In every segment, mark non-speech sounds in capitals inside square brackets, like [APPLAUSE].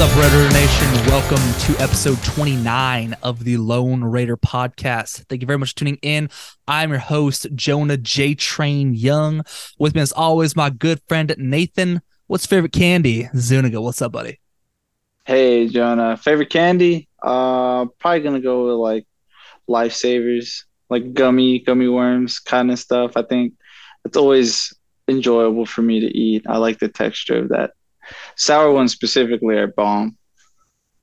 What's up, Raider Nation? Welcome to episode 29 of the Lone Raider podcast. Thank you very much for tuning in. I'm your host, Jonah J Train Young. With me, as always, my good friend Nathan. What's favorite candy? Zuniga, what's up, buddy? Hey, Jonah. Favorite candy? Uh, probably gonna go with like lifesavers, like gummy, gummy worms kind of stuff. I think it's always enjoyable for me to eat. I like the texture of that. Sour ones specifically are bomb.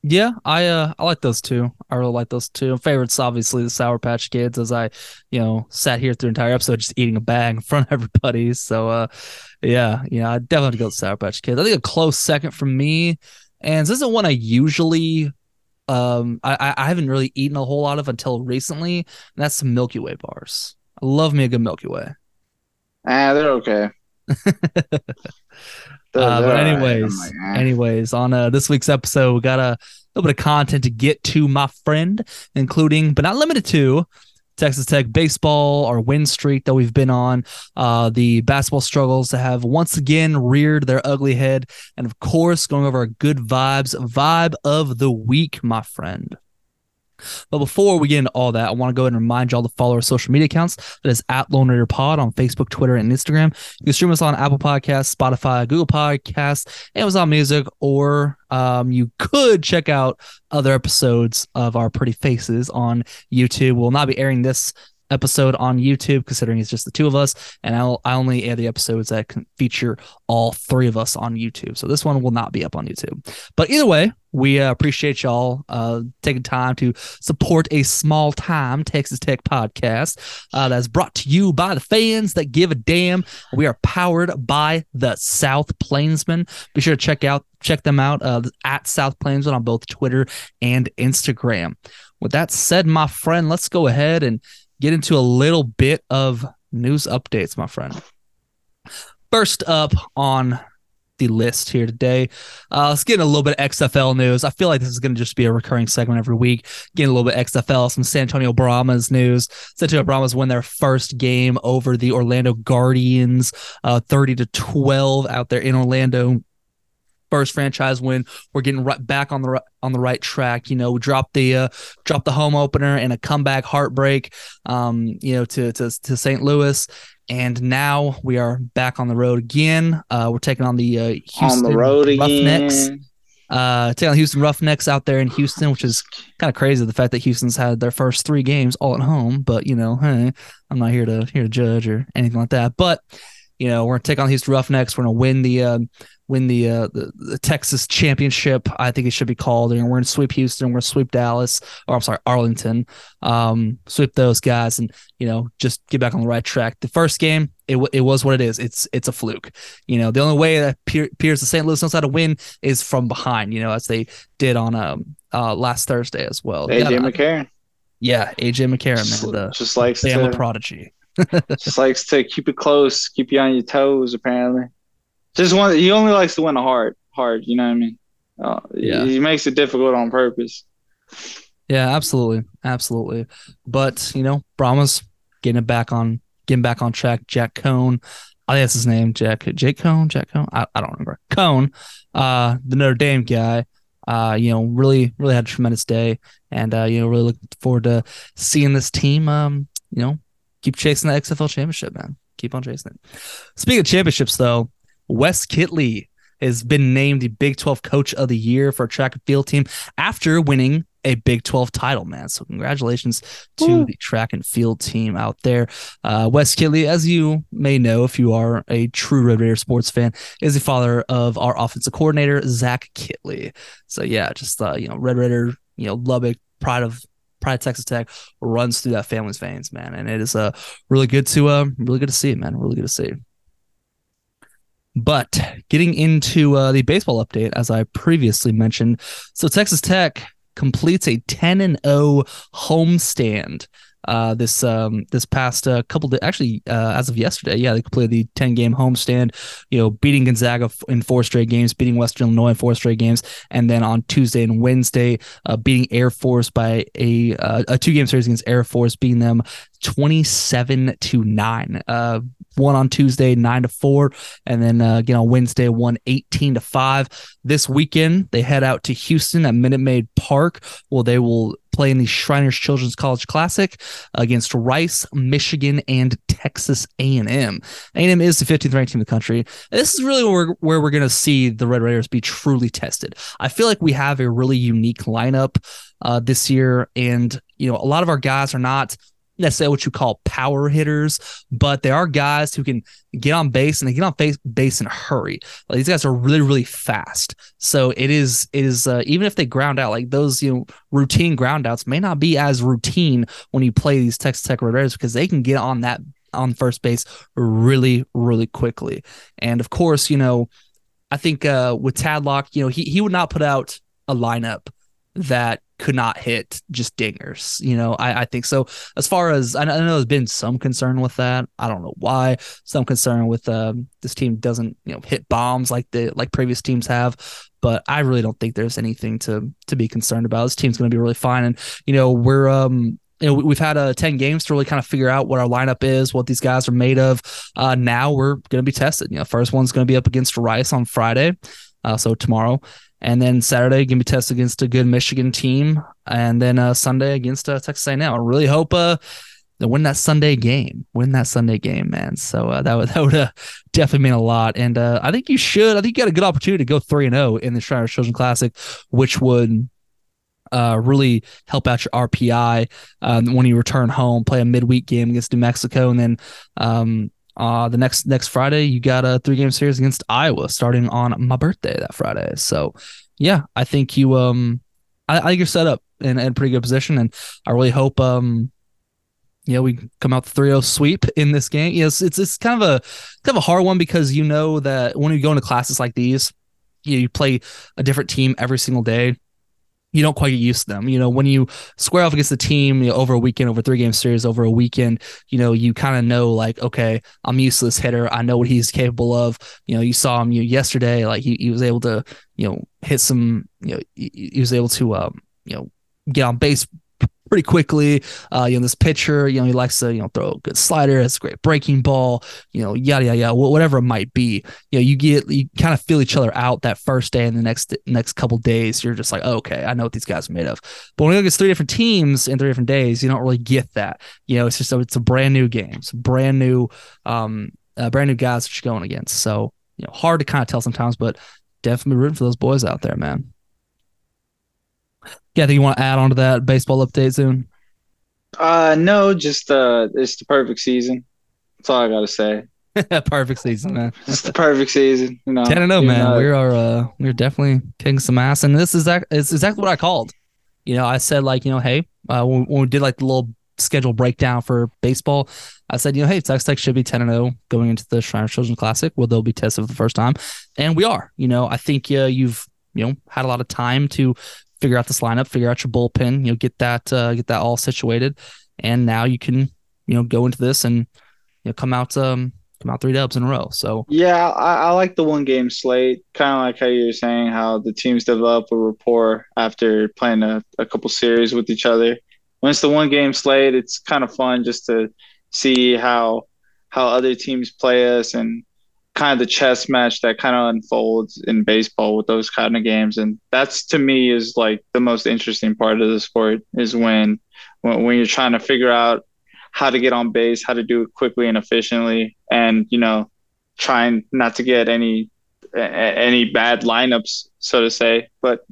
Yeah, I uh I like those too. I really like those two. Favorites obviously the Sour Patch Kids as I, you know, sat here through the entire episode just eating a bag in front of [LAUGHS] everybody. So uh yeah, yeah, I definitely have to go with Sour Patch Kids. I think a close second for me, and this isn't one I usually um I I haven't really eaten a whole lot of until recently, and that's some Milky Way bars. I love me a good Milky Way. Ah, they're okay. Uh, but anyways, like, eh. anyways, on uh, this week's episode, we got a little bit of content to get to, my friend, including but not limited to Texas Tech baseball, our win streak that we've been on, uh, the basketball struggles that have once again reared their ugly head, and of course, going over our good vibes, vibe of the week, my friend. But before we get into all that, I want to go ahead and remind y'all to follow our social media accounts. That is at Lone Raider Pod on Facebook, Twitter, and Instagram. You can stream us on Apple Podcasts, Spotify, Google Podcasts, Amazon Music, or um, you could check out other episodes of our Pretty Faces on YouTube. We'll not be airing this episode on YouTube, considering it's just the two of us. And I'll I only air the episodes that can feature all three of us on YouTube. So this one will not be up on YouTube. But either way, we uh, appreciate y'all uh, taking time to support a small time Texas Tech podcast uh, that's brought to you by the fans that give a damn. We are powered by the South Plainsmen. Be sure to check out check them out uh, at South Plainsmen on both Twitter and Instagram. With that said, my friend, let's go ahead and get into a little bit of news updates, my friend. First up on the list here today. Uh, let's get a little bit of XFL news. I feel like this is going to just be a recurring segment every week. Getting a little bit of XFL, some San Antonio Brahmas news. San Antonio Brahmas win their first game over the Orlando Guardians, uh, 30 to 12 out there in Orlando first franchise win. We're getting right back on the on the right track. You know, we dropped the uh, dropped the home opener and a comeback heartbreak. Um, you know, to to to St. Louis, and now we are back on the road again. Uh, we're taking on the uh, Houston on the road Roughnecks. Again. Uh, taking on Houston Roughnecks out there in Houston, which is kind of crazy. The fact that Houston's had their first three games all at home, but you know, hey, I'm not here to here to judge or anything like that. But you know, we're gonna take on Houston Roughnecks. We're gonna win the uh, win the, uh, the, the Texas championship. I think it should be called. And we're going to sweep Houston. We're to sweep Dallas, or I'm sorry, Arlington. Um, sweep those guys, and you know, just get back on the right track. The first game, it it was what it is. It's it's a fluke. You know, the only way that appears the St. Louis knows how to win is from behind. You know, as they did on um uh last Thursday as well. AJ yeah, McCarron. Yeah, AJ McCarron, man, the just likes Bama to, prodigy. Just likes to keep it close, keep you on your toes. Apparently. Just one. He only likes to win a hard, hard. You know what I mean? Uh, yeah. He, he makes it difficult on purpose. Yeah, absolutely, absolutely. But you know, Brahmas getting it back on, getting back on track. Jack Coan, I think that's his name. Jack Jake Coan, Jack Coan. I, I don't remember. Coan, uh, the Notre Dame guy. Uh, you know, really, really had a tremendous day, and uh, you know, really looking forward to seeing this team. Um, you know, keep chasing the XFL championship, man. Keep on chasing it. Speaking of championships, though, Wes Kittley has been named the Big 12 Coach of the Year for a track and field team after winning a Big 12 title, man. So congratulations to the track and field team out there. Uh, Wes Kittley, as you may know, if you are a true Red Raider sports fan, is the father of our offensive coordinator, Zach Kittley. So yeah, just, uh, you know, Red Raider, you know, Lubbock, pride of pride of Texas Tech runs through that family's veins, man. And it is uh, really good to, uh, really good to see, man. Really good to see. But getting into uh, the baseball update, as I previously mentioned, so Texas Tech completes a 10 and 0 homestand uh, this um, this past uh, couple actually uh, as of yesterday, yeah, they completed the 10 game homestand, you know, beating Gonzaga in four straight games, beating Western Illinois in four straight games, and then on Tuesday and Wednesday, uh, beating Air Force by a uh, a two game series against Air Force, beating them 27 to 9. Uh, one on Tuesday, 9 to 4, and then uh, again on Wednesday, one 18 to 5. This weekend, they head out to Houston at Minute Maid Park. where they will play in the Shriners Children's College Classic against Rice, Michigan, and Texas A&M. A&M is the 15th ranked team in the country. This is really where, where we're going to see the Red Raiders be truly tested. I feel like we have a really unique lineup uh, this year, and you know a lot of our guys are not – necessarily what you call power hitters, but they are guys who can get on base and they get on base, base in a hurry. Like these guys are really, really fast. So it is, it is, uh, even if they ground out, like those, you know, routine ground outs may not be as routine when you play these Texas Tech Red Raiders because they can get on that on first base really, really quickly. And of course, you know, I think uh, with Tadlock, you know, he he would not put out a lineup that could not hit just dingers. You know, I, I think so. As far as I know, there's been some concern with that. I don't know why. Some concern with um, this team doesn't you know hit bombs like the like previous teams have. But I really don't think there's anything to to be concerned about. This team's going to be really fine, and you know we're um you know, we've had uh, 10 games to really kind of figure out what our lineup is, what these guys are made of. Uh, now we're going to be tested. You know, first one's going to be up against Rice on Friday. Uh, so tomorrow. And then Saturday, going to be tested against a good Michigan team. And then uh, Sunday against uh, Texas A&M. I really hope uh, they win that Sunday game. Win that Sunday game, man. So uh, that would [LAUGHS] that would uh, definitely mean a lot. And uh, I think you should. I think you got a good opportunity to go three and zero oh in the Shriners Children's Classic, which would uh, really help out your RPI um, when you return home. Play a midweek game against New Mexico, and then um, uh, the next next Friday, you got a three game series against Iowa starting on my birthday that Friday. So, yeah, I think you um, I, I think you're set up in, in pretty good position, and I really hope um, you know, we come out the 3-0 sweep in this game. Yes, it's it's kind of a kind of a hard one because you know that when you go into classes like these, you, know, you play a different team every single day you don't quite get used to them. You know, when you square off against the team you know, over a weekend, over three game series, over a weekend, you know, you kind of know like, okay, I'm this hitter. I know what he's capable of. You know, you saw him you know, yesterday, like he, he was able to, you know, hit some, you know, he, he was able to, um, you know, get on base pretty quickly. Uh, you know, this pitcher, you know, he likes to, you know, throw a good slider, has a great breaking ball, you know, yada yada yada, whatever it might be. You know, you get you kind of feel each other out that first day and the next next couple days. You're just like, oh, okay, I know what these guys are made of. But when you look at three different teams in three different days, you don't really get that. You know, it's just a, it's a brand new game. It's brand new, um, uh, brand new guys that you're going against. So you know, hard to kind of tell sometimes, but definitely rooting for those boys out there, man. Think you want to add on to that baseball update soon? Uh, no, just uh, it's the perfect season. That's all I gotta say. [LAUGHS] perfect season, man. It's the perfect season. You know, ten and zero, oh, man. we are uh, we're definitely kicking some ass, and this is that is exactly what I called. You know, I said like, you know, hey, uh, when, when we did like the little schedule breakdown for baseball, I said, you know, hey, Texas Tech should be 10 and 0 going into the Shriners Children's Classic. Well, they'll be tested for the first time. And we are. You know, I think uh, you've, you know, had a lot of time to figure out this lineup, figure out your bullpen, you know, get that uh, get that all situated, and now you can you know go into this and you know come out um come out three dubs in a row. So yeah, I, I like the one game slate. Kind of like how you were saying how the teams develop a rapport after playing a, a couple series with each other. When it's the one game slate, it's kind of fun just to see how how other teams play us and kind of the chess match that kind of unfolds in baseball with those kind of games. And that's to me is like the most interesting part of the sport is when when, when you're trying to figure out how to get on base how to do it quickly and efficiently and you know trying not to get any any bad lineups so to say. But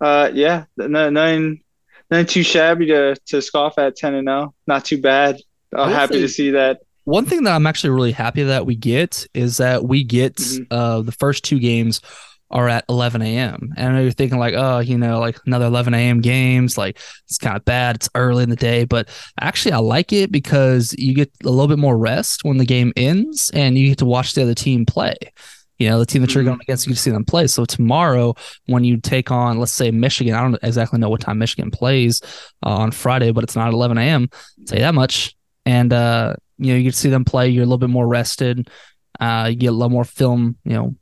uh yeah nothing nothing too shabby to to scoff at 10 and 0 not too bad. I'm happy to see that one thing that I'm actually really happy that we get is that we get mm-hmm. uh, the first two games are at 11 a.m. And I know you're thinking like, oh, you know, like another 11 a.m. games, like it's kind of bad. It's early in the day, but actually I like it because you get a little bit more rest when the game ends, and you get to watch the other team play. You know, the team that you're going mm-hmm. against, you can see them play. So tomorrow, when you take on, let's say Michigan, I don't exactly know what time Michigan plays uh, on Friday, but it's not 11 a.m. I'll tell you that much. And uh, you know, you see them play. You're a little bit more rested. Uh, you get a little more film, you know,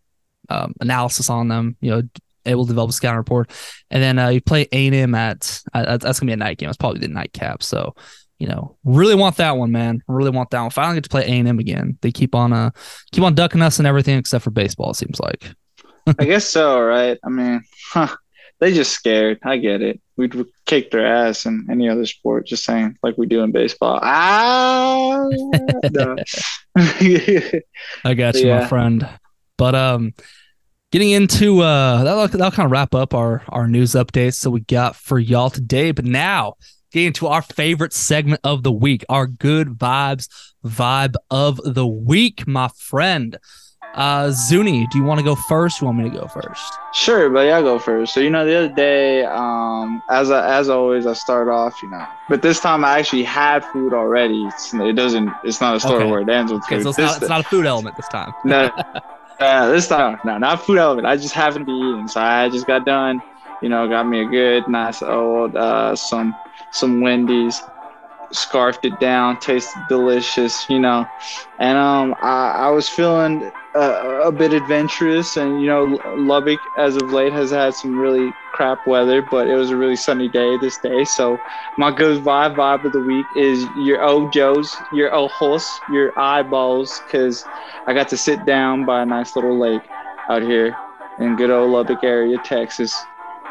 um, analysis on them. You know, able to develop a scouting report, and then uh, you play A and M at uh, that's gonna be a night game. It's probably the nightcap. So, you know, really want that one, man. Really want that one. Finally get to play A and M again. They keep on uh keep on ducking us and everything except for baseball. It seems like. I guess so, right? I mean, huh, they just scared. I get it. We'd kick their ass in any other sport. Just saying, like we do in baseball. Ah, [LAUGHS] [LAUGHS] I got you, yeah. my friend. But um, getting into uh, that'll, that'll kind of wrap up our our news updates that we got for y'all today. But now getting into our favorite segment of the week, our good vibes vibe of the week, my friend. Uh, Zuni, do you want to go first? you want me to go first? Sure, but yeah, I'll go first. So you know, the other day, um, as I, as always, I start off, you know, but this time I actually had food already. It's, it doesn't. It's not a story okay. where it ends with okay. So it's, not, it's not a food element this time. no, [LAUGHS] uh, this time, no, not food element. I just happened to be eating, so I just got done. You know, got me a good, nice old uh, some some Wendy's scarfed it down, tasted delicious, you know. And um, I, I was feeling uh, a bit adventurous, and you know, Lubbock as of late has had some really crap weather, but it was a really sunny day this day. So my good vibe vibe of the week is your old Joe's, your old horse, your eyeballs, because I got to sit down by a nice little lake out here in good old Lubbock area, Texas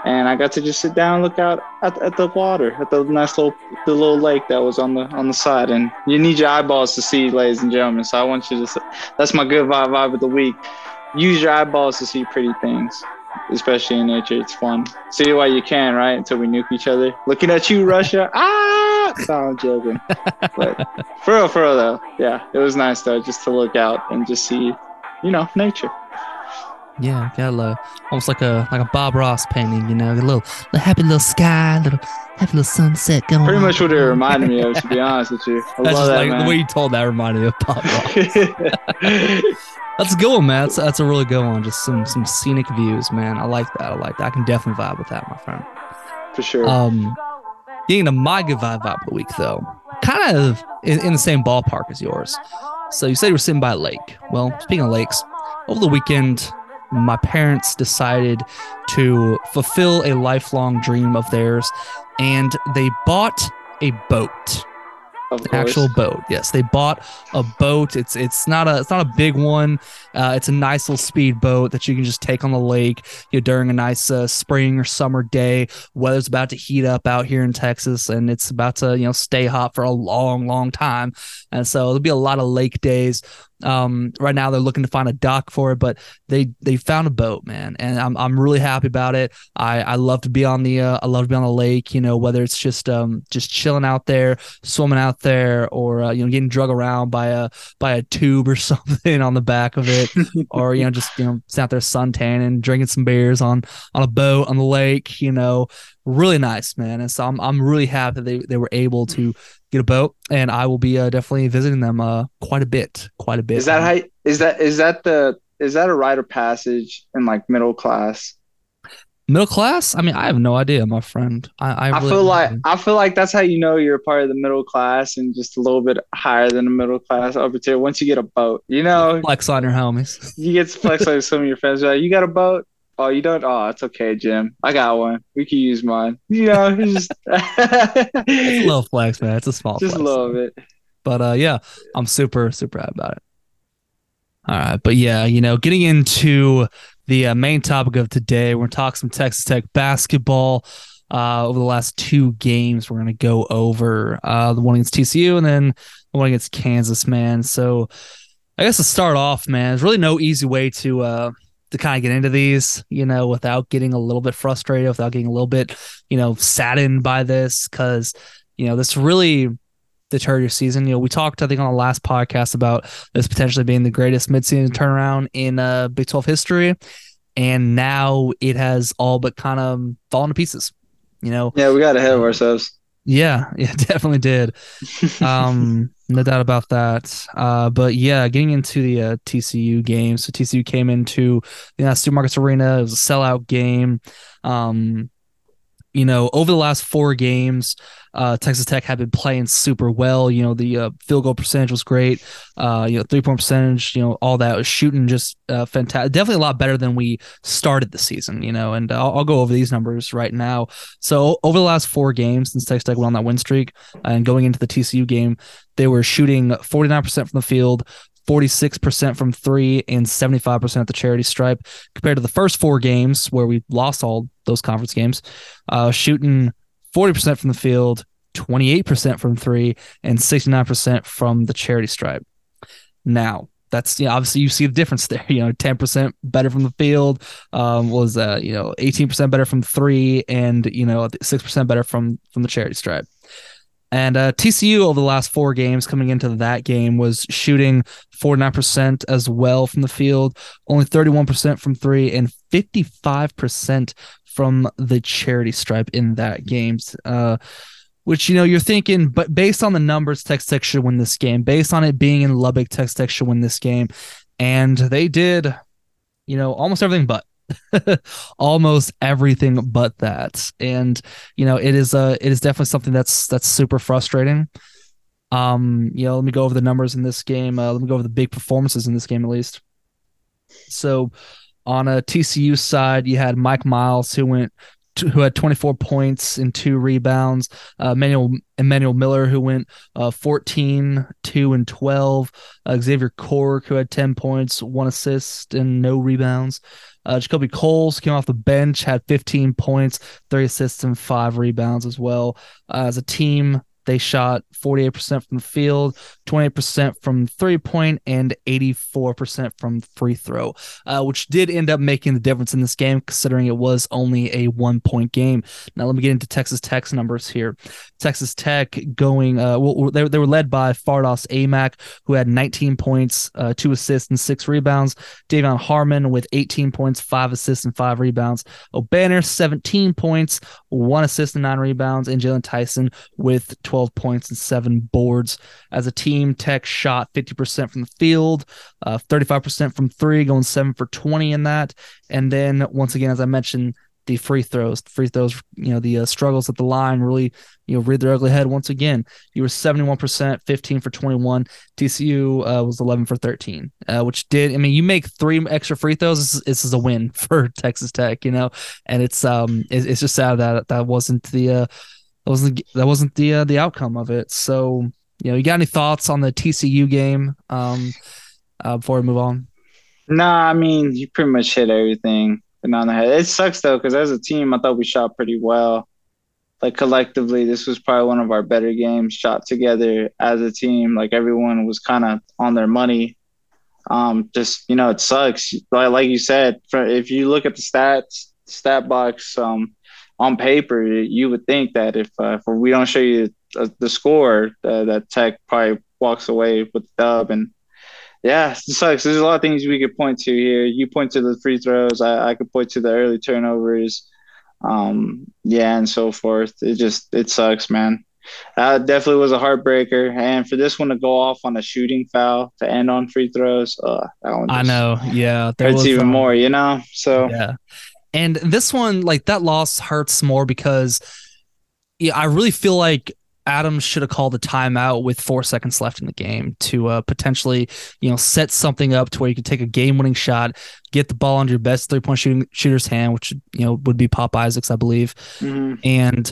and I got to just sit down and look out at, at the water, at the nice little the little lake that was on the on the side. And you need your eyeballs to see, ladies and gentlemen. So I want you to. That's my good vibe vibe of the week. Use your eyeballs to see pretty things, especially in nature. It's fun. See it while you can, right? Until we nuke each other. Looking at you, Russia. [LAUGHS] ah, no, I'm joking. but for real, for real though, yeah, it was nice though, just to look out and just see, you know, nature. Yeah, got a little, almost like a like a Bob Ross painting, you know, a little, little happy little sky, little happy little sunset going. Pretty on. much what it [LAUGHS] reminded me of, to be honest with you. I that's just that, like man. the way you told that reminded me of Bob Ross. [LAUGHS] that's a good one, man. That's, that's a really good one. Just some some scenic views, man. I like that. I like that. I can definitely vibe with that, my friend. For sure. Um, getting to my good vibe vibe of the week though, kind of in, in the same ballpark as yours. So you said you were sitting by a lake. Well, speaking of lakes, over the weekend my parents decided to fulfill a lifelong dream of theirs and they bought a boat an actual boat. Yes, they bought a boat. It's it's not a it's not a big one. Uh, it's a nice little speed boat that you can just take on the lake you know, during a nice uh, spring or summer day. Weather's about to heat up out here in Texas, and it's about to you know stay hot for a long, long time. And so there'll be a lot of lake days. Um, right now they're looking to find a dock for it, but they they found a boat, man, and I'm I'm really happy about it. I I love to be on the uh, I love to be on the lake, you know, whether it's just um just chilling out there, swimming out there, or uh, you know getting drug around by a by a tube or [LAUGHS] something on the back of it, [LAUGHS] or you know just you know sitting out there suntanning, drinking some beers on on a boat on the lake, you know, really nice, man. And so I'm I'm really happy they they were able to get a boat, and I will be uh, definitely visiting them uh, quite a bit, quite a bit. Is that how? Is that is that the is that a rite of passage in like middle class? Middle class? I mean, I have no idea, my friend. I I, I feel like I feel like that's how you know you're a part of the middle class and just a little bit higher than the middle class upper tier. Once you get a boat, you know, flex on your homies. You get to flex on some of your friends. Like, you got a boat? Oh, you don't? Oh, it's okay, Jim. I got one. We can use mine. You know, it's just [LAUGHS] it's a little [LAUGHS] flex, man. It's a small just flex. a little bit. But uh, yeah, I'm super super happy about it. All right, but yeah, you know, getting into the uh, main topic of today, we're gonna talk some Texas Tech basketball. Uh, over the last two games, we're gonna go over uh, the one against TCU and then the one against Kansas, man. So, I guess to start off, man, there's really no easy way to uh, to kind of get into these, you know, without getting a little bit frustrated, without getting a little bit, you know, saddened by this, because you know this really deterred your season. You know, we talked I think on the last podcast about this potentially being the greatest midseason turnaround in uh, Big Twelve history, and now it has all but kind of fallen to pieces. You know, yeah, we got ahead of ourselves. Yeah, [LAUGHS] yeah, definitely did. [LAUGHS] Um, no doubt about that. Uh, but yeah, getting into the uh, TCU game. So TCU came into the you know, Arena. It was a sellout game. Um, you know, over the last four games, uh, Texas Tech had been playing super well. You know, the uh, field goal percentage was great. Uh, you know, three point percentage, you know, all that was shooting just uh, fantastic. Definitely a lot better than we started the season. You know, and I'll, I'll, go over these numbers right now. So over the last four games since Texas Tech went on that win streak and going into the TCU game, they were shooting forty nine percent from the field, 46% from three and 75% at the charity stripe compared to the first four games where we lost all those conference games, uh, shooting 40% from the field, 28% from three, and 69% from the charity stripe. Now, that's you know, obviously you see the difference there. [LAUGHS] You know, 10% better from the field um, was uh, you know 18% better from three, and you know 6% better from from the charity stripe. And uh, TCU over the last four games coming into that game was shooting 49% as well from the field, only 31% from three, and 55% from the charity stripe in that game. Uh, which you know you're thinking, but based on the numbers, Texas Tech should win this game. Based on it being in Lubbock, Texas Tech should win this game, and they did, you know, almost everything but. [LAUGHS] almost everything but that and you know it is uh it is definitely something that's that's super frustrating um you know let me go over the numbers in this game uh, let me go over the big performances in this game at least so on a tcu side you had mike miles who went who had 24 points and two rebounds. Uh, Emmanuel Emmanuel Miller, who went uh, 14, 2 and 12. Uh, Xavier Cork, who had 10 points, one assist, and no rebounds. Uh, JaKobe Coles came off the bench, had 15 points, three assists, and five rebounds as well. Uh, as a team, they shot 48% from the field, 28% from three point, and 84% from free throw, uh, which did end up making the difference in this game, considering it was only a one point game. Now, let me get into Texas Tech's numbers here. Texas Tech going, uh, well, they, they were led by Fardaws Aimaq, who had 19 points, uh, two assists, and six rebounds. De'Vion Harmon with 18 points, five assists, and five rebounds. Obanor, 17 points, one assist, and nine rebounds. And Jaylon Tyson with 12 12 points and seven boards. As a team, Tech shot 50% from the field, uh, 35% from three, going seven for 20 in that. And then, once again, as I mentioned, the free throws, free throws, you know, the uh, struggles at the line really, you know, reared their ugly head once again. You were 71%, 15 for 21. TCU uh, was 11 for 13, uh, which did, I mean, you make three extra free throws. This is, this is a win [LAUGHS] for Texas Tech, you know, and it's, um, it, it's just sad that that wasn't the, uh, that wasn't that wasn't the uh, the outcome of it. So you know, you got any thoughts on the TCU game um, uh, before we move on? Nah, I mean you pretty much hit everything but the head. It sucks though because as a team, I thought we shot pretty well. Like collectively, this was probably one of our better games shot together as a team. Like everyone was kind of on their money. Um, just you know, it sucks. Like like you said, if you look at the stats, stat box, um, on paper, you would think that if, uh, if we don't show you the, the score, uh, that Tech probably walks away with the dub. And yeah, it sucks. There's a lot of things we could point to here. You point to the free throws. I, I could point to the early turnovers. Um, yeah, and so forth. It just it sucks, man. That definitely was a heartbreaker. And for this one to go off on a shooting foul to end on free throws, uh, that one I know. Yeah, it's even um, more, you know. So yeah, and this one, like that loss hurts more because yeah, I really feel like Adams should have called a timeout with four seconds left in the game to uh, potentially, you know, set something up to where you could take a game-winning shot, get the ball under your best three-point shooting shooter's hand, which you know would be Pop Isaacs, I believe, mm-hmm. and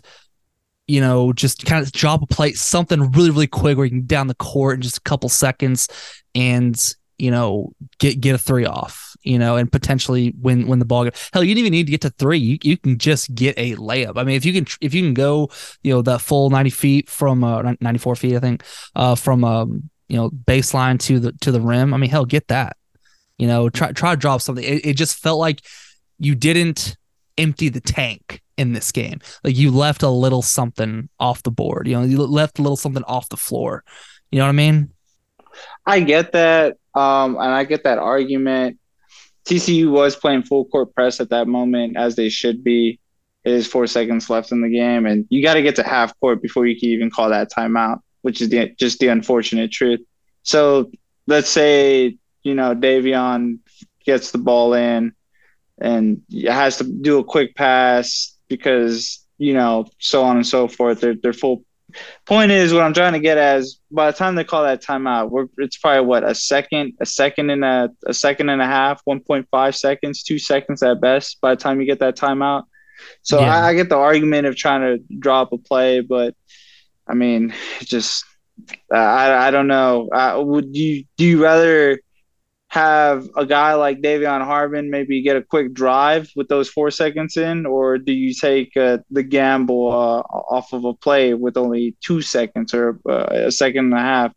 you know just kind of drop a plate, something really really quick where you can down the court in just a couple seconds, and you know get get a three off you know, and potentially win win the ball. Hell, you don't even need to get to three. You, you can just get a layup. I mean, if you can if you can go, you know, that full ninety feet from uh, ninety four feet, I think, uh, from um, you know, baseline to the to the rim. I mean, hell, get that. You know, try try to drop something. It, it just felt like you didn't empty the tank in this game. Like you left a little something off the board. You know, you left a little something off the floor. You know what I mean? I get that. Um, and I get that argument. TCU was playing full court press at that moment, as they should be. It is four seconds left in the game, and you got to get to half court before you can even call that timeout, which is the, just the unfortunate truth. So let's say you know De'Vion gets the ball in and has to do a quick pass because you know, so on and so forth. They're, they're full point is what I'm trying to get as by the time they call that timeout, we're it's probably what a second, a second and a a second and a half, 1.5 seconds, two seconds at best. By the time you get that timeout, so yeah. I, I, get the argument of trying to drop a play, but I mean, just I I don't know. Uh, would you do you rather have a guy like De'Vion Harmon maybe get a quick drive with those four seconds in, or do you take uh, the gamble uh, off of a play with only two seconds or uh, a second and a half?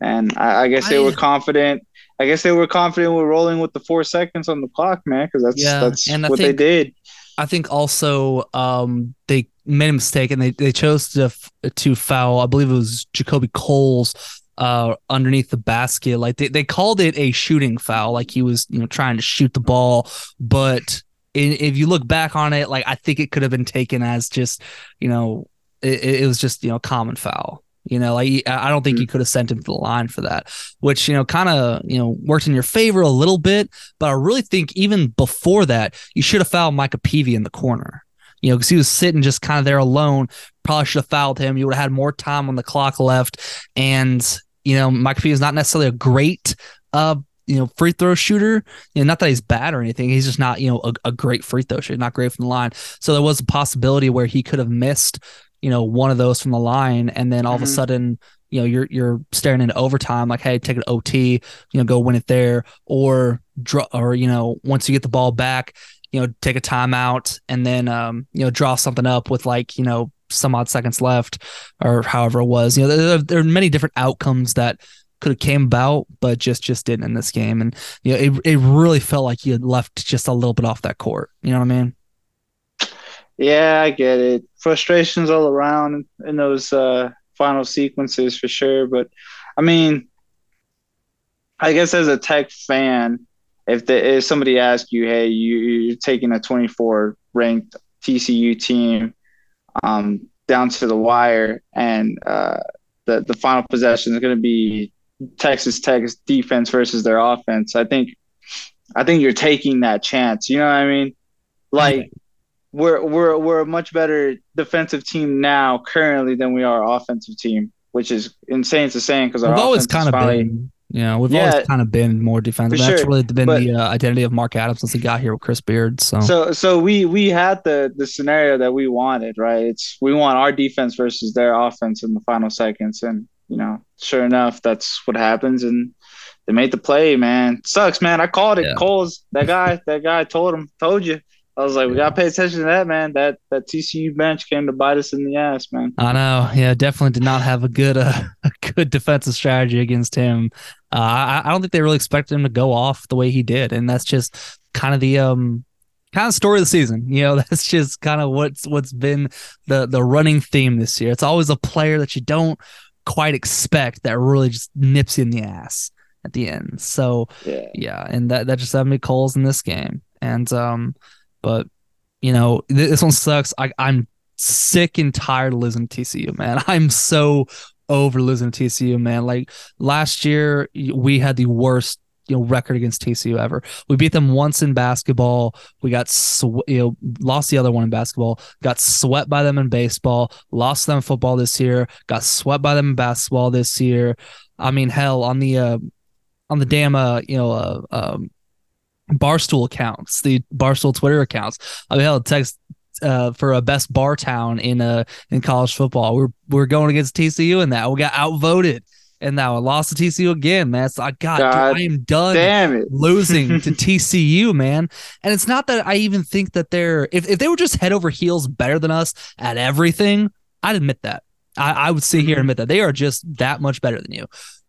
And I, I guess I, they were confident. I guess they were confident with rolling with the four seconds on the clock, man, because that's yeah, that's what think, they did. I think also um, they made a mistake and they, they chose to to foul. I believe it was JaKobe Coles uh, underneath the basket. Like they, they called it a shooting foul, like he was you know trying to shoot the ball. But in, if you look back on it, like I think it could have been taken as just you know it, it was just you know common foul. You know, like I don't think mm-hmm. you could have sent him to the line for that, which you know kind of you know worked in your favor a little bit. But I really think even before that, you should have fouled Micah Peavy in the corner. You know, because he was sitting just kind of there alone. Probably should have fouled him. You would have had more time on the clock left, and you know, Micah Peavy is not necessarily a great uh you know, free throw shooter. You know, not that he's bad or anything. He's just not, you know, a, a great free throw shooter, not great from the line. So there was a possibility where he could have missed you know one of those from the line and then all mm-hmm. of a mm-hmm. sudden you know you're you're staring into overtime like hey take an ot you know go win it there or draw or you know once you get the ball back you know take a timeout and then um you know draw something up with like you know some odd seconds left or however it was you know there, there are many different outcomes that could have came about but just just didn't in this game and you know it, it really felt like you had left just a little bit off that court you know what i mean yeah, I get it. Frustrations all around in those uh, final sequences for sure. But I mean, I guess as a tech fan, if the, if somebody asks you, hey, you, you're taking a 24 ranked TCU team um, down to the wire, and uh, the the final possession is going to be Texas Tech's defense versus their offense. I think I think you're taking that chance. You know what I mean? Like we're we're we're a much better defensive team now currently than we are offensive team, which is insane to say because we've always kind of finally, been. You know, we've yeah, always kind of been more defensive. That's sure, really been but, the uh, identity of Mark Adams since he got here with Chris Beard. So, so, so we we had the the scenario that we wanted, right? It's we want our defense versus their offense in the final seconds, and you know, sure enough, that's what happens, and they made the play. Man, sucks, man. I called it. Yeah. Coles, that guy, [LAUGHS] that guy told him, told you. I was like, we gotta pay attention to that, man. That that TCU bench came to bite us in the ass, man. I know. Yeah, definitely did not have a good uh, [LAUGHS] a good defensive strategy against him. Uh, I, I don't think they really expected him to go off the way he did, and that's just kind of the um kind of story of the season. You know, [LAUGHS] that's just kind of what's what's been the the running theme this year. It's always a player that you don't quite expect that really just nips you in the ass at the end. So yeah, yeah and that that just had me calls in this game, and um but you know, this one sucks. I, I'm sick and tired of losing TCU, man. [LAUGHS] I'm so over losing to TCU, man. Like last year, we had the worst you know record against TCU ever. We beat them once in basketball. We got sw- you know lost the other one in basketball. Got swept by them in baseball. Lost them in football this year. Got swept by them in basketball this year. I mean, hell on the uh, on the damn uh, you know uh, um, Barstool accounts, the Barstool Twitter accounts. I mean, hell, text uh, for a best bar town in uh in college football. We're we're going against TCU in that. We got outvoted and now I lost to TCU again, man. So I got God I am done damn it. losing to [LAUGHS] TCU, man. And it's not that I even think that they're if, if they were just head over heels better than us at everything, I'd admit that. I, I would sit here and mm-hmm. admit that they are just that much better than you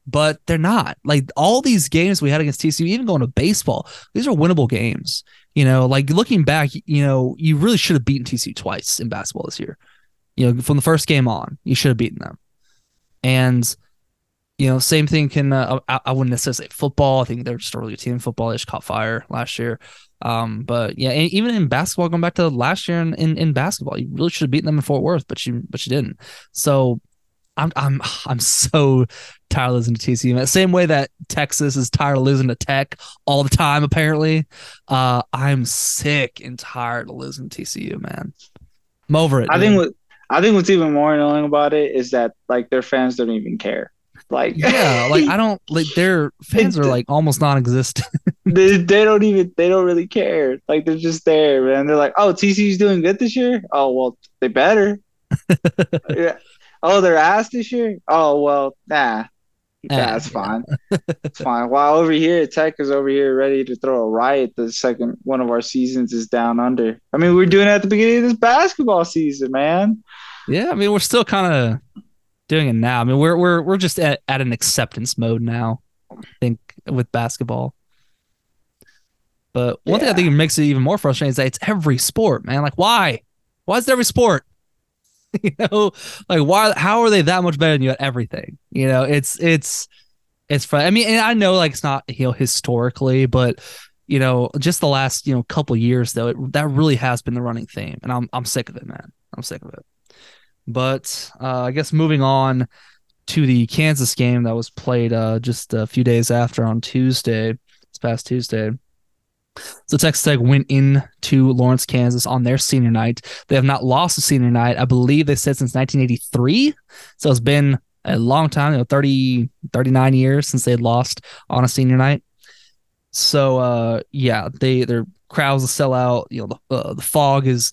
but they're not. Like all these games we had against TCU, even going to baseball, these are winnable games. You know, like looking back, you know, you really should have beaten TCU twice in basketball this year. You know, from the first game on, you should have beaten them. And you know, same thing can uh, I, I, wouldn't necessarily say football. I think they're just a really good team in football. They just caught fire last year. Um, but yeah, and even in basketball, going back to last year in, in, in basketball, you really should have beaten them in Fort Worth, but you but you didn't. So I'm I'm I'm so tired of losing to TCU. Man. Same way that Texas is tired of losing to Tech all the time. Apparently, uh, I'm sick and tired of losing to TCU, man. I'm over it. I think what I think what's even more annoying about it is that like their fans don't even care. Like yeah, like I don't like their fans are [LAUGHS] like almost non-existent. [LAUGHS] they, they don't even they don't really care. Like they're just there, man. They're like, oh, TCU's doing good this year. Oh well, they better. [LAUGHS] yeah. Oh, they're ass this year. Oh well, nah. Yeah, it's fine. [LAUGHS] it's fine. While over here, Tech is over here ready to throw a riot. The second one of our seasons is down under. I mean, we're doing it at the beginning of this basketball season, man. Yeah, I mean, we're still kind of doing it now. I mean, we're we're we're just at, at an acceptance mode now. I think with basketball. But one yeah. thing I think makes it even more frustrating is that it's every sport, man. Like, why? Why is it every sport? [LAUGHS] you know, like why? How are they that much better than you at everything? You know, it's it's it's fun. I mean, and I know like it's not you know historically, but you know, just the last you know couple years though, it, that really has been the running theme, and I'm I'm sick of it, man. I'm sick of it. But uh, I guess moving on to the Kansas game that was played uh, just a few days after on Tuesday, this past Tuesday. So Texas Tech went into Lawrence, Kansas on their senior night. They have not lost a senior night, I believe they said since 1983. So it's been a long time, you know, 30, 39 years since they had lost on a senior night. So uh, yeah, they their crowds will sell out. You know, the uh, the Phog is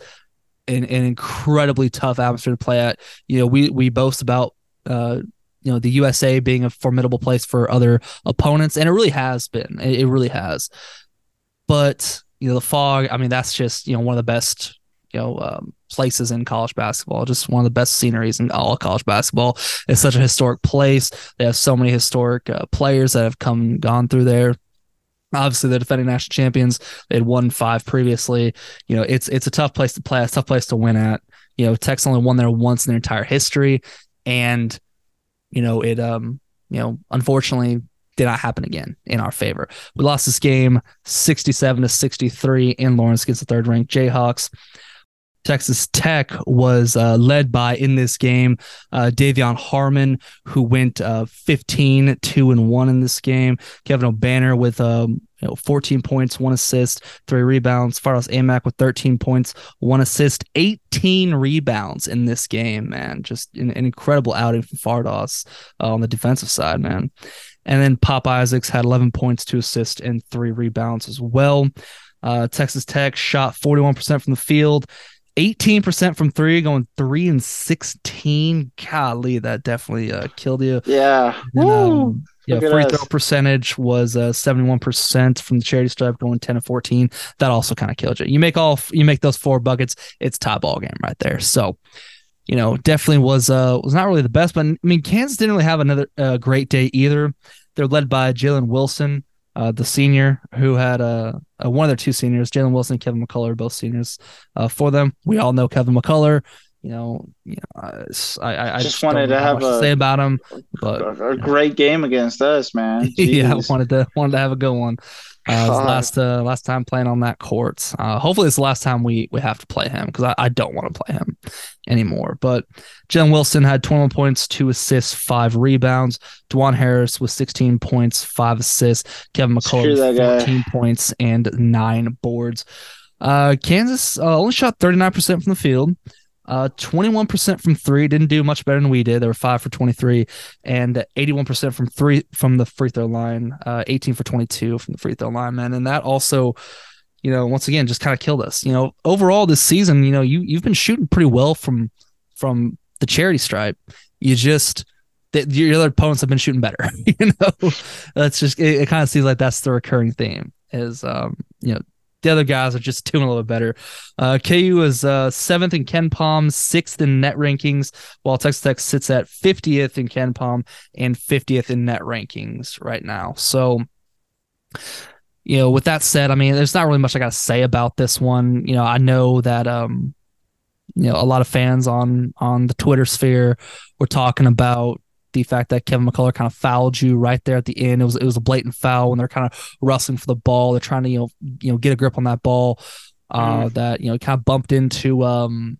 an, an incredibly tough atmosphere to play at. You know, we we boast about uh, you know the USA being a formidable place for other opponents, and it really has been. It, it really has. But you know, the Phog. I mean, that's just you know one of the best you know um, places in college basketball. Just one of the best sceneries in all college basketball. It's such a historic place. They have so many historic uh, players that have come gone through there obviously the defending national champions they had won five previously you know it's it's a tough place to play a tough place to win at you know Tech's only won there once in their entire history and you know it um you know unfortunately did not happen again in our favor we lost this game 67 to 63 in lawrence against the third ranked jayhawks Texas Tech was uh, led by in this game uh, De'Vion Harmon, who went uh, 15, 2 and 1 in this game. Kevin Obanor with um, you know, 14 points, one assist, three rebounds. Fardaws Aimaq with 13 points, one assist, 18 rebounds in this game, man. Just an, an incredible outing from Fardaws uh, on the defensive side, man. And then Pop Isaacs had 11 points, two assists, and three rebounds as well. Uh, Texas Tech shot 41% from the field, 18% from three, going three and 16. Golly, that definitely uh, killed you. Yeah. And, um, yeah, free us. throw percentage was uh, 71% from the charity stripe, going 10 and 14. That also kind of killed you. You make all you make those four buckets, it's tie ball game right there. So, you know, definitely was uh was not really the best, but I mean, Kansas didn't really have another uh, great day either. They're led by Jalen Wilson, uh, the senior who had uh, uh, one of their two seniors, Jalen Wilson, and Kevin McCullar, both seniors uh, for them. We all know Kevin McCullar. You know, you know, I, I, I just, wanted to have a, to say about him, but a great game against us, man. [LAUGHS] yeah, wanted to wanted to have a good one. Uh, last uh, last time playing on that court. Uh, hopefully, it's the last time we we have to play him because I, I don't want to play him anymore. But Jalen Wilson had 21 points, two assists, five rebounds. Dajuan Harris with 16 points, five assists. Kevin McCullar 14 points and nine boards. Uh, Kansas uh, only shot 39% from the field. Uh, 21% from three didn't do much better than we did. They were five for 23 and 81% from three from the free throw line, uh, 18 for 22 from the free throw line, man. And that also, you know, once again, just kind of killed us. You know, overall this season, you know, you you've been shooting pretty well from from the charity stripe. You just that your other opponents have been shooting better. [LAUGHS] you know, that's just it, it kind of seems like that's the recurring theme is um, you know, the other guys are just [LAUGHS] doing a little bit better. Uh, KU is uh, seventh in KenPom, sixth in net rankings, while Texas Tech sits at 50th in KenPom and 50th in net rankings right now. So, you know, with that said, I mean, there's not really much I got to say about this one. You know, I know that, um, you know, a lot of fans on on the Twitter sphere were talking about the fact that Kevin McCullar kind of fouled you right there at the end. It was it was a blatant foul when they're kind of rustling for the ball. They're trying to you know you know get a grip on that ball. Uh, mm. That you know kind of bumped into um,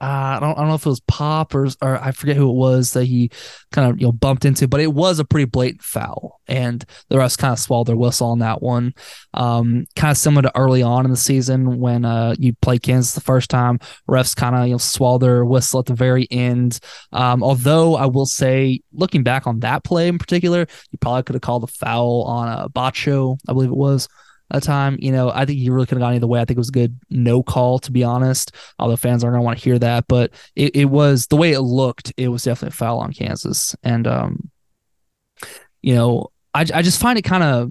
uh, I don't I don't know if it was Pop or or I forget who it was that he kind of you know bumped into, but it was a pretty blatant foul, and the refs kind of swallowed their whistle on that one. Um, kind of similar to early on in the season when uh you played Kansas the first time, refs kind of you know swallowed their whistle at the very end. Um, although I will say, looking back on that play in particular, you probably could have called a foul on a uh, Batcho, I believe it was a time. You know, I think you really could have gone either way. I think it was a good no call, to be honest. Although fans aren't going to want to hear that, but it, it was the way it looked. It was definitely a foul on Kansas, and um, you know, I I just find it kind of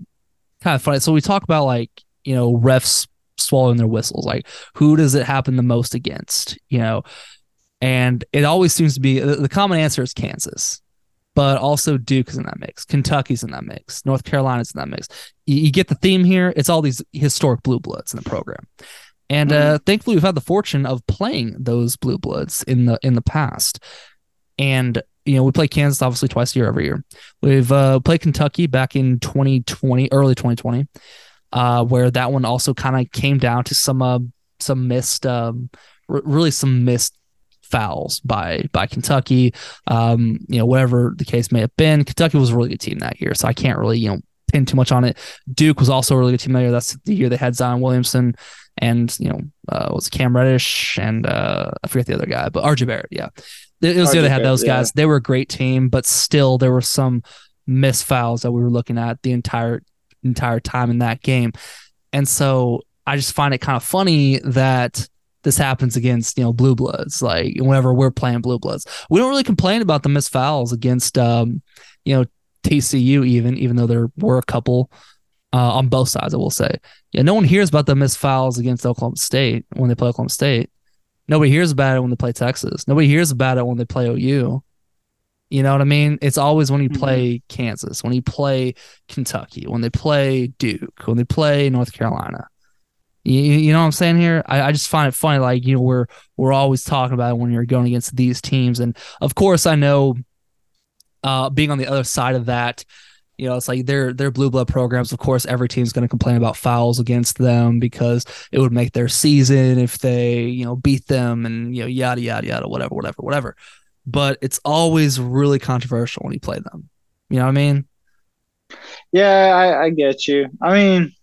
kind of funny. So we talk about like you know refs swallowing their whistles. Like who does it happen the most against? You know, and it always seems to be the common answer is Kansas but also Duke is in that mix. Kentucky's in that mix. North Carolina's in that mix. You, you get the theme here. It's all these historic blue bloods in the program. And uh, mm-hmm. thankfully, we've had the fortune of playing those blue bloods in the in the past. And you know, we play Kansas obviously twice a year every year. We've uh, played Kentucky back in 2020, early 2020, uh, where that one also kind of came down to some uh, some missed, um, r- really some missed fouls by by Kentucky. Um, you know, whatever the case may have been, Kentucky was a really good team that year, so I can't really you know pin too much on it. Duke was also a really good team that year. That's the year they had Zion Williamson and you know uh, was Cam Reddish and uh, I forget the other guy, but RJ Barrett. Yeah, it was the year they had those guys. Yeah. They were a great team, but still there were some missed fouls that we were looking at the entire entire time in that game, and so I just find it kind of funny that this happens against you know blue bloods like whenever we're playing blue bloods we don't really complain about the missed fouls against um you know tcu even even though there were a couple uh, on both sides i will say yeah no one hears about the missed fouls against oklahoma state when they play oklahoma state nobody hears about it when they play texas nobody hears about it when they play ou you know what I mean? It's always when you mm-hmm. play mm-hmm. Kansas, when you play Kentucky, when they play Duke, when they play North Carolina. You, you know what I'm saying here? I, I just find it funny. Like, you know, we're we're always talking about when you're going against these teams. And of course I know uh being on the other side of that, you know, it's like their blue blood programs. Of course, every team's going to complain about fouls against them because it would make their season if they, you know, beat them and you know, yada yada yada, whatever, whatever, whatever. But it's always really controversial when you play them. You know what I mean? Yeah, I, I get you. I mean,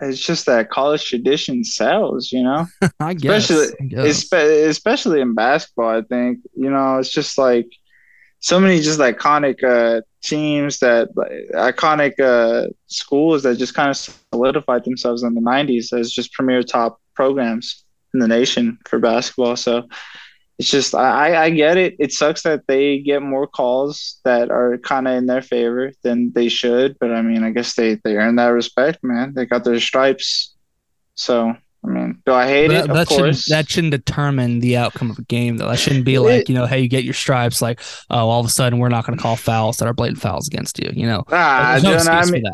it's just that college tradition sells, you know. [LAUGHS] I guess, especially I guess. especially in basketball. I think you know it's just like so many just iconic uh, teams that like, iconic uh, schools that just kind of solidified themselves in the '90s as just premier top programs in the nation for basketball. So it's just I, I get it. It sucks that they get more calls that are kind of in their favor than they should, but I mean, I guess they they earn that respect, man. They got their stripes, so I mean, do I hate that, it? Of that course. Shouldn't, that shouldn't determine the outcome of a game, though. That shouldn't be like, you know, hey, you get your stripes. Like, oh, all of a sudden we're not going to call fouls that are blatant fouls against you. You know, ah, no I mean,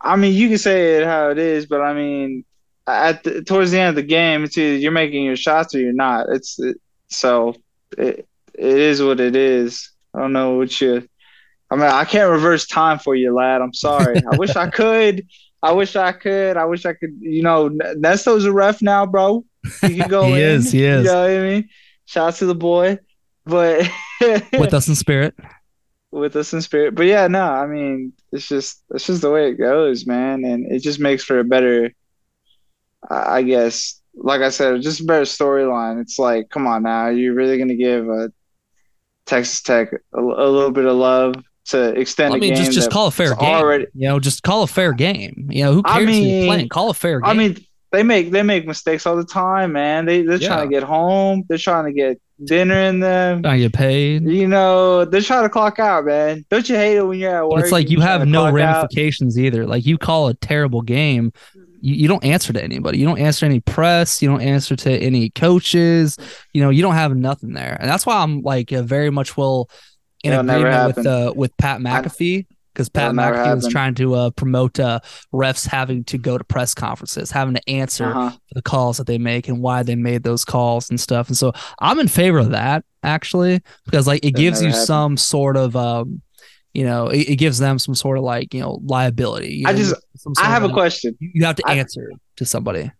I mean, you can say it how it is, but I mean, at the, towards the end of the game, it's either you're making your shots or you're not. It's it, so it, it is what it is. I don't know what you. I mean, I can't reverse time for you, lad. I'm sorry. I wish I [LAUGHS] could. I wish I could. I wish I could. You know, Nesto's a ref now, bro. He can go [LAUGHS] he in. is. He is. You know what I mean? Shout out to the boy, but [LAUGHS] with us in spirit. With us in spirit, but yeah, no. I mean, it's just it's just the way it goes, man, and it just makes for a better, I guess, like I said, just a better storyline. It's like, come on now, you're really gonna give a Texas Tech a, a little bit of love to extend. I mean, just just call a fair game. Already, you know, just call a fair game. You know, who cares I mean, playing? Call a fair game. I mean, they make they make mistakes all the time, man. They they're yeah. trying to get home. They're trying to get dinner in them. Trying to get paid. You know, they're trying to clock out, man. Don't you hate it when you're at work? It's like you have no ramifications out? either. Like you call a terrible game, you, you don't answer to anybody. You don't answer to any press. You don't answer to any coaches. You know, you don't have nothing there, and that's why I'm like very much will in It'll agreement with uh with Pat McAfee because Pat McAfee was trying to uh, promote uh, refs having to go to press conferences, having to answer uh-huh. the calls that they make and why they made those calls and stuff. And so I'm in favor of that actually because like it gives you happened. some sort of um, you know, it, it, gives them some sort of like you know liability. You I know, just I have a question. You have to answer I, to somebody.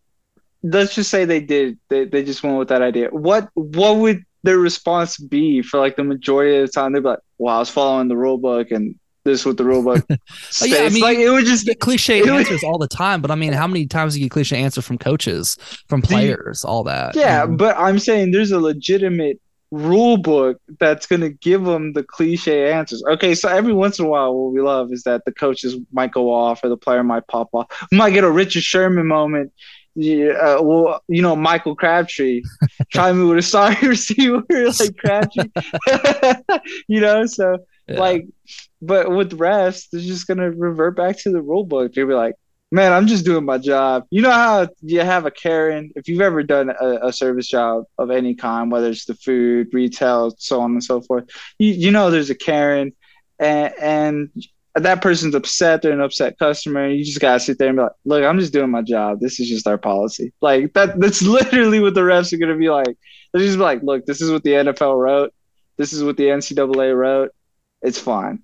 let's just say they did. They they just went with that idea. What what would their response be for like the majority of the time? They'd be like, "Well, I was following the rule book and this with the rule book." [LAUGHS] oh, yeah, I mean, like it would just get cliche answers all the time. But I mean, how many times do you get cliche answers from coaches, from players, you, all that? Yeah, but I'm saying there's a legitimate rule book that's going to give them the cliche answers. Okay, so every once in a while, what we love is that the coaches might go off or the player might pop off. We might get a Richard Sherman moment. Yeah, uh, well, you know, Michael Crabtree [LAUGHS] try me with a sorry [LAUGHS] receiver like Crabtree, [LAUGHS] you know. So yeah. like, but with refs, they're just gonna revert back to the rule book. They'll be like, man, I'm just doing my job. You know how you have a Karen, if you've ever done a, a, service job of any kind, whether it's the food, retail, so on and so forth, you, you know there's a Karen and, and that person's upset, they're an upset customer, you just gotta sit there and be like, look, I'm just doing my job. This is just our policy. Like that that's [LAUGHS] literally what the refs are gonna be like. They're just like, look, this is what the NFL wrote, this is what the NCAA wrote. It's fine.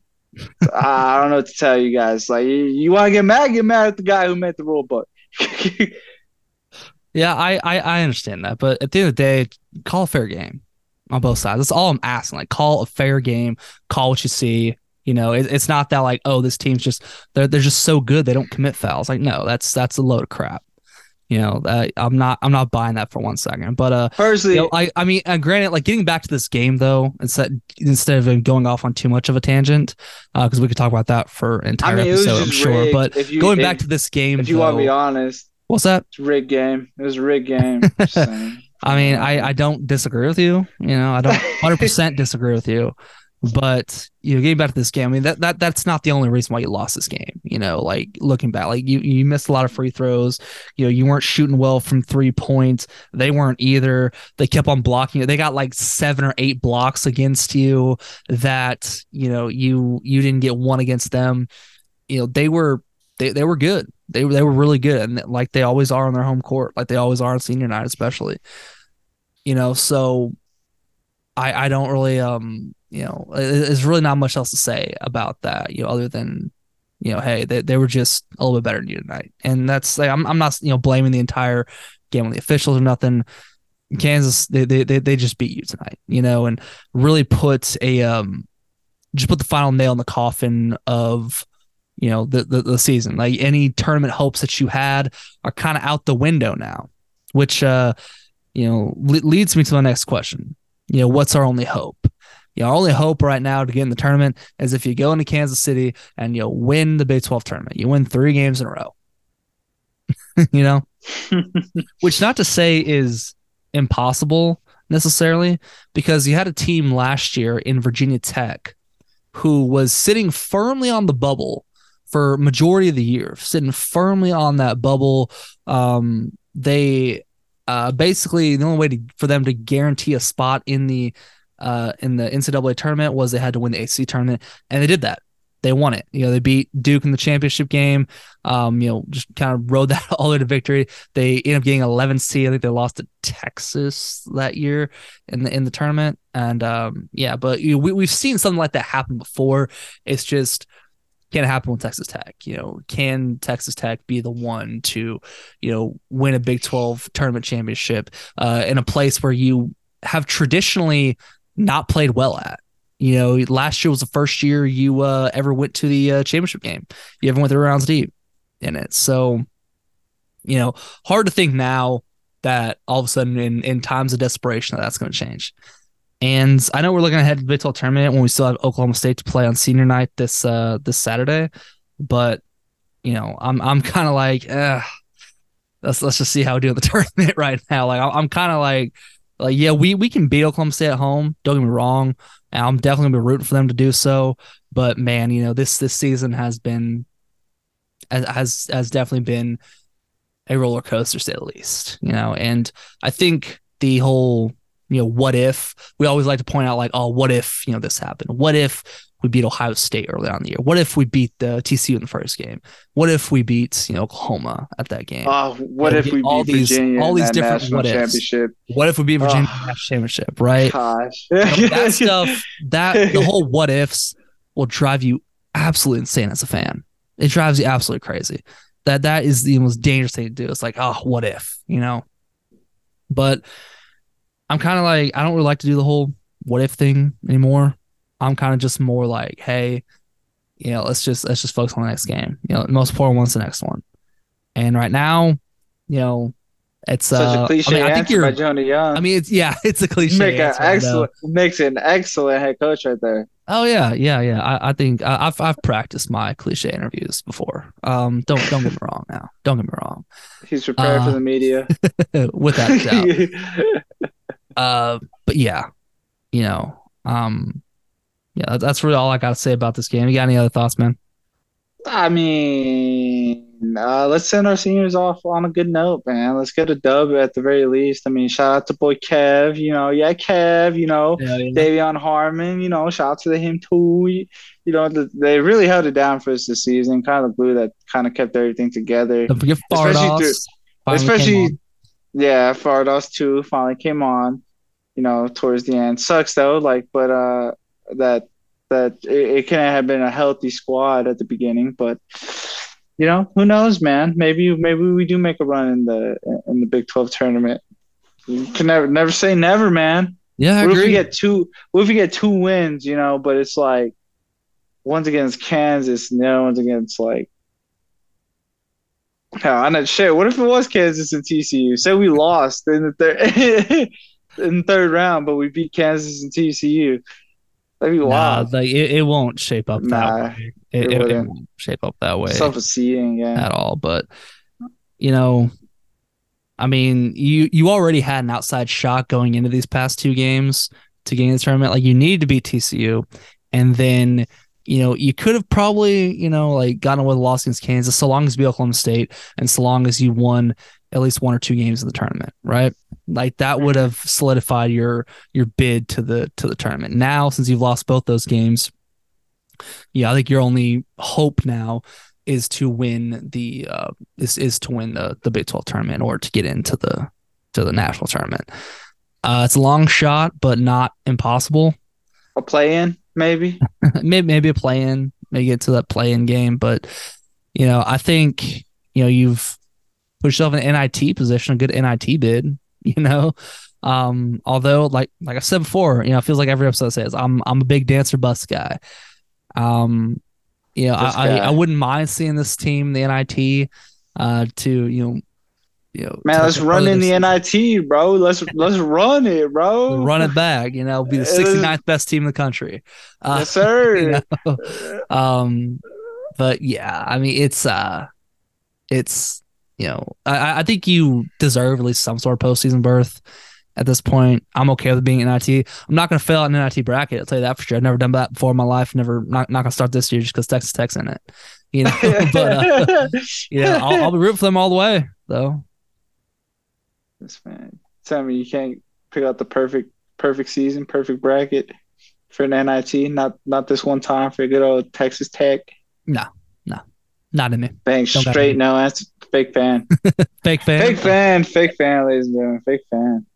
I don't know what to tell you guys. Like, you, you want to get mad, get mad at the guy who made the rule book. [LAUGHS] yeah, I, I I understand that, but at the end of the day, call a fair game on both sides. That's all I'm asking. Like, call a fair game. Call what you see. You know, it, it's not that like, oh, this team's just they're they're just so good they don't commit fouls. Like, no, that's that's a load of crap. You know, uh, I'm not I'm not buying that for one second. But uh, personally, you know, I I mean, uh, granted, like getting back to this game though, instead instead of going off on too much of a tangent, because uh, we could talk about that for an entire I mean, episode, I'm sure. But you, going if, back to this game, if you though, want to be honest, what's that? It's rigged game. It was a rigged game. [LAUGHS] I mean, I I don't disagree with you. You know, I don't [LAUGHS] 100 percent disagree with you. But you know, getting back to this game, I mean that that that's not the only reason why you lost this game. You know, like looking back, like you you missed a lot of free throws. You know, you weren't shooting well from three points. They weren't either. They kept on blocking it. They got like seven or eight blocks against you that you know you you didn't get one against them. You know, they were they they were good. They they were really good, and like they always are on their home court, like they always are on senior night, especially. You know, so I I don't really um you know, there's really not much else to say about that, you know, other than, you know, hey, they, they were just a little bit better than you tonight. And that's like, I'm, I'm not, you know, blaming the entire game on the officials or nothing. Kansas, they, they, they they just beat you tonight, you know, and really put a, um, just put the final nail in the coffin of, you know, the, the, the season. Like any tournament hopes that you had are kind of out the window now, which, uh, you know, leads me to the next question. You know, what's our only hope? Your only hope right now to get in the tournament is if you go into Kansas City and you win the Big 12 tournament. You win three games in a row. [LAUGHS] you know? [LAUGHS] Which not to say is impossible necessarily, because you had a team last year in Virginia Tech who was sitting firmly on the bubble for majority of the year, sitting firmly on that bubble. Um, they uh, basically the only way to, for them to guarantee a spot in the uh, in the NCAA tournament was they had to win the ACC tournament, and they did that. They won it. You know, they beat Duke in the championship game. Um, you know, just kind of rode [LAUGHS] that all the way to victory. They ended up getting 11 seed. I think they lost to Texas that year in the in the tournament. And um, yeah, but you know, we we've seen something like that happen before. It's just can happen with Texas Tech. You know, can Texas Tech be the one to, you know, win a Big 12 tournament championship uh, in a place where you have traditionally not played well at. You know, last year was the first year you uh, ever went to the uh, championship game. You ever went three rounds deep in it. So, you know, hard to think now that all of a sudden in, in times of desperation that that's going to change. And I know we're looking ahead to the Big 12 tournament when we still have Oklahoma State to play on senior night this uh this Saturday, but you know I'm I'm kind of like, eh, let's let's just see how we do in the [LAUGHS] tournament right now. Like I'm kind of like like, yeah, we we can beat Oklahoma State at home. Don't get me wrong. I'm definitely gonna be rooting for them to do so. But man, you know this this season has been has has definitely been a roller coaster, to say the least. You know, and I think the whole you know what if we always like to point out like oh what if you know this happened what if we beat Ohio State early on in the year? What if we beat the TCU in the first game? What if we beat you know Oklahoma at that game? Oh, what if we all beat these Virginia all these different what ifs? What if we beat Virginia oh, national championship? Right? Gosh, you know, that [LAUGHS] stuff, that the whole what ifs will drive you absolutely insane as a fan. It drives you absolutely crazy. That that is the most dangerous thing to do. It's like, oh, what if? You know, But I'm kind of like I don't really like to do the whole what if thing anymore. I'm kind of just more like, hey, you know, let's just let's just focus on the next game. You know, most important one's the next one. And right now, you know, it's such uh, a cliche I mean, I think you're. by Jonah Young. I mean, it's yeah, [LAUGHS] it's a cliche. Make an excellent makes an excellent head coach right there. Oh yeah, yeah, yeah. I, I think I, I've I've practiced my cliche interviews before. Um, don't don't get me wrong now. Don't get me wrong. He's prepared for Uh, the media. [LAUGHS] Without doubt. [LAUGHS] uh, but yeah, you know, um, yeah, that's really all I got to say about this game. You got any other thoughts, man? I mean, uh, let's send our seniors off on a good note, man. Let's get a dub at the very least. I mean, shout out to boy Kev, you know, yeah, Kev, you know, Yeah, De'Vion Harmon, you know, shout out to him too. You, know, the, they really held it down for us this season. Kind of the glue that kind of kept everything together. Don't forget Especially through- Especially, yeah, Fardaws too finally came on, you know, towards the end. Sucks though, like, but uh, that that it, it couldn't have been a healthy squad at the beginning, but you know, who knows, man? Maybe maybe we do make a run in the in the Big Twelve tournament. You can never never say never, man. yeah, I What if we agree. get two? What if we get two wins? You know, but it's like one's against Kansas and the other one's against like. No, I'm not sure. What if it was Kansas and TCU? Say we lost in the third [LAUGHS] in the third round, but we beat Kansas and TCU. That'd be Nah, wild. like it, it won't shape up that Nah, way. It, it it, won't shape up that way Self seeding, yeah. at all. But you know, I mean, you you already had an outside shot going into these past two games to gain the tournament. Like you needed to beat TCU, and then you know you could have probably you know like gotten away with a loss against Kansas, so long as you beat Oklahoma State, and so long as you won at least one or two games in the tournament, right? Like that would have solidified your your bid to the to the tournament. Now, since you've lost both those games, yeah, I think your only hope now is to win the uh is is to win the the Big 12 tournament or to get into the to the national tournament. Uh it's a long shot, but not impossible. A play in, maybe. [LAUGHS] maybe maybe a play in, maybe get to that play in game, but you know, I think you know you've put yourself in an NIT position, a good NIT bid, [LAUGHS] you know. Um, although like like I said before, you know, it feels like every episode says I'm I'm a big dancer bus guy. Um, you know, I, I. I wouldn't mind seeing this team, the NIT, uh, to you know, you know, Man, let's run in the. NIT, bro. Let's let's run it, bro. run it back, you know, be the [LAUGHS] 69th best team in the country. Uh, Yes, sir. [LAUGHS] you know? um but yeah i mean it's uh it's you know i i think you deserve at least some sort of postseason berth at this point i'm okay with being in nit i'm not going to fail in an nit bracket i'll tell you that for sure i've never done that before in my life never not, not going to start this year just because texas tech's in it you know [LAUGHS] but uh, yeah I'll, I'll be rooting for them all the way though Yes, man. Tell me you can't pick out the perfect perfect season, perfect bracket for an NIT. Not not this one time for good old Texas Tech. No, no, not in me Bang Don't straight no answer. Fake fan. [LAUGHS] fake fan Fake fan. Fake fan, ladies and gentlemen. Fake fan.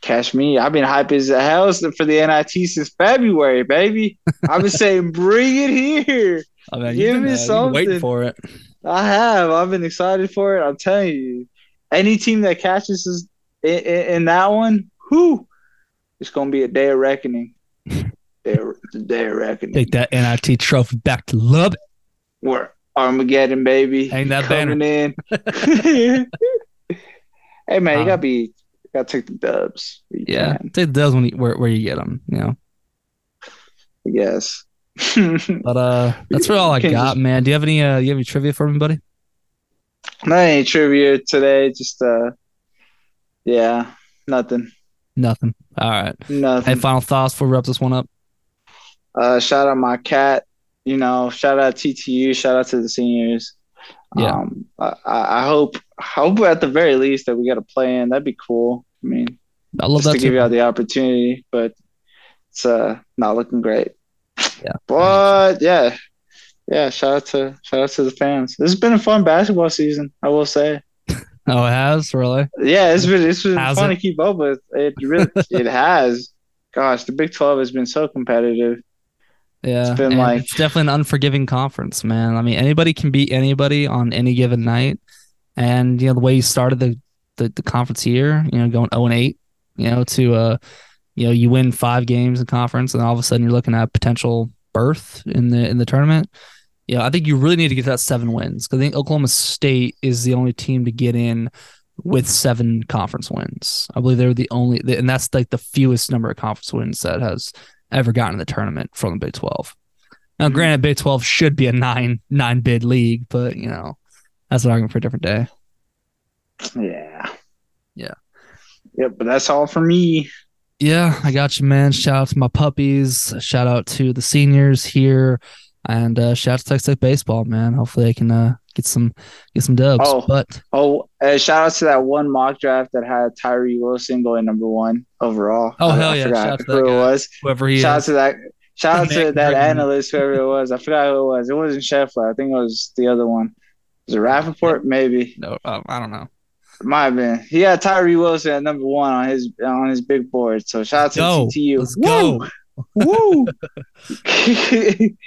Catch me. I've been hype as hell for the NIT since February, baby. I've been saying [LAUGHS] bring it here. I mean, give been, me uh, you've waiting something. for it I have. I've been excited for it. I'm telling you, any team that catches us in, in, that one, whoo, it's gonna be a day of reckoning. [LAUGHS] day of, day of reckoning. take that nit trophy back to love We're Armageddon, baby. Hang that coming in. [LAUGHS] [LAUGHS] hey man, you Um, gotta be, you gotta take the dubs. Yeah can, take the dubs when you, where, where you get them you know I guess. But uh, that's really all I got, man. Do you have any uh, you have any trivia for me, buddy? Not any trivia today. Just uh, yeah, nothing, Nothing. All right. nothing. Hey, final thoughts before we wrap this one up. Uh, shout out my cat. You know, shout out TTU. Shout out to the seniors. Yeah. Um, I, I hope I hope at the very least that we got to play in. That'd be cool. I mean, I love just that to give you all the opportunity, but it's uh not looking great. Yeah. But yeah, yeah. Shout out to shout out to the fans. This has been a fun basketball season. I will say. [LAUGHS] Oh, it has really. Yeah, it's been it's been Has fun it? to keep up with. It really [LAUGHS] it has. Gosh, the Big Twelve has been so competitive. Yeah, it's been like- it's definitely an unforgiving conference, man. I mean, anybody can beat anybody on any given night, and you know the way you started the the, the conference year, you know, going 0 and 8, you know, to uh you know, you win five games in conference and all of a sudden you're looking at potential berth in the in the tournament. Yeah, I think you really need to get that seven wins because I think Oklahoma State is the only team to get in with seven conference wins. I believe they're the only, and that's like the fewest number of conference wins that has ever gotten in the tournament from the Big Twelve. Now, mm-hmm. granted, Big Twelve should be a nine nine bid league, but you know that's an argument for a different day. Yeah. Yeah. Yep, but that's all for me. Yeah, I got you, man. Shout out to my puppies. Shout out to the seniors here, and uh, shout out to Texas Tech baseball, man. Hopefully, they can uh, get some get some dubs. Oh, but oh, uh, shout out to that one mock draft that had Tyree Wilson going number one overall. Oh hell I, yeah! shout out to that who guy, it was. Whoever he shout is. out to that. Shout out to that analyst, whoever it was. I forgot who it was. It wasn't Scheffler. I think it was the other one. Was it Rapoport? Maybe. No, um, I don't know. My man, he had Tyree Wilson at number one on his on his big board. So shout out to go. TTU. Let's Woo! go. Woo! [LAUGHS] [LAUGHS]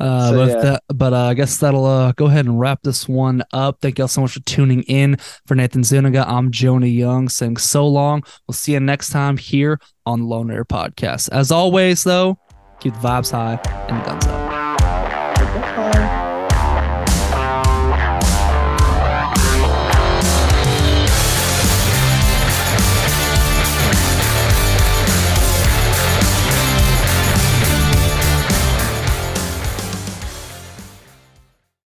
Uh, so, but, yeah. that, but uh, I guess that'll uh, go ahead and wrap this one up. Thank you all so much for tuning in. For Nathan Zuniga, I'm Jonah Young saying so long. We'll see you next time here on the Lone Air Podcast. As always, though, keep the vibes high and the guns up.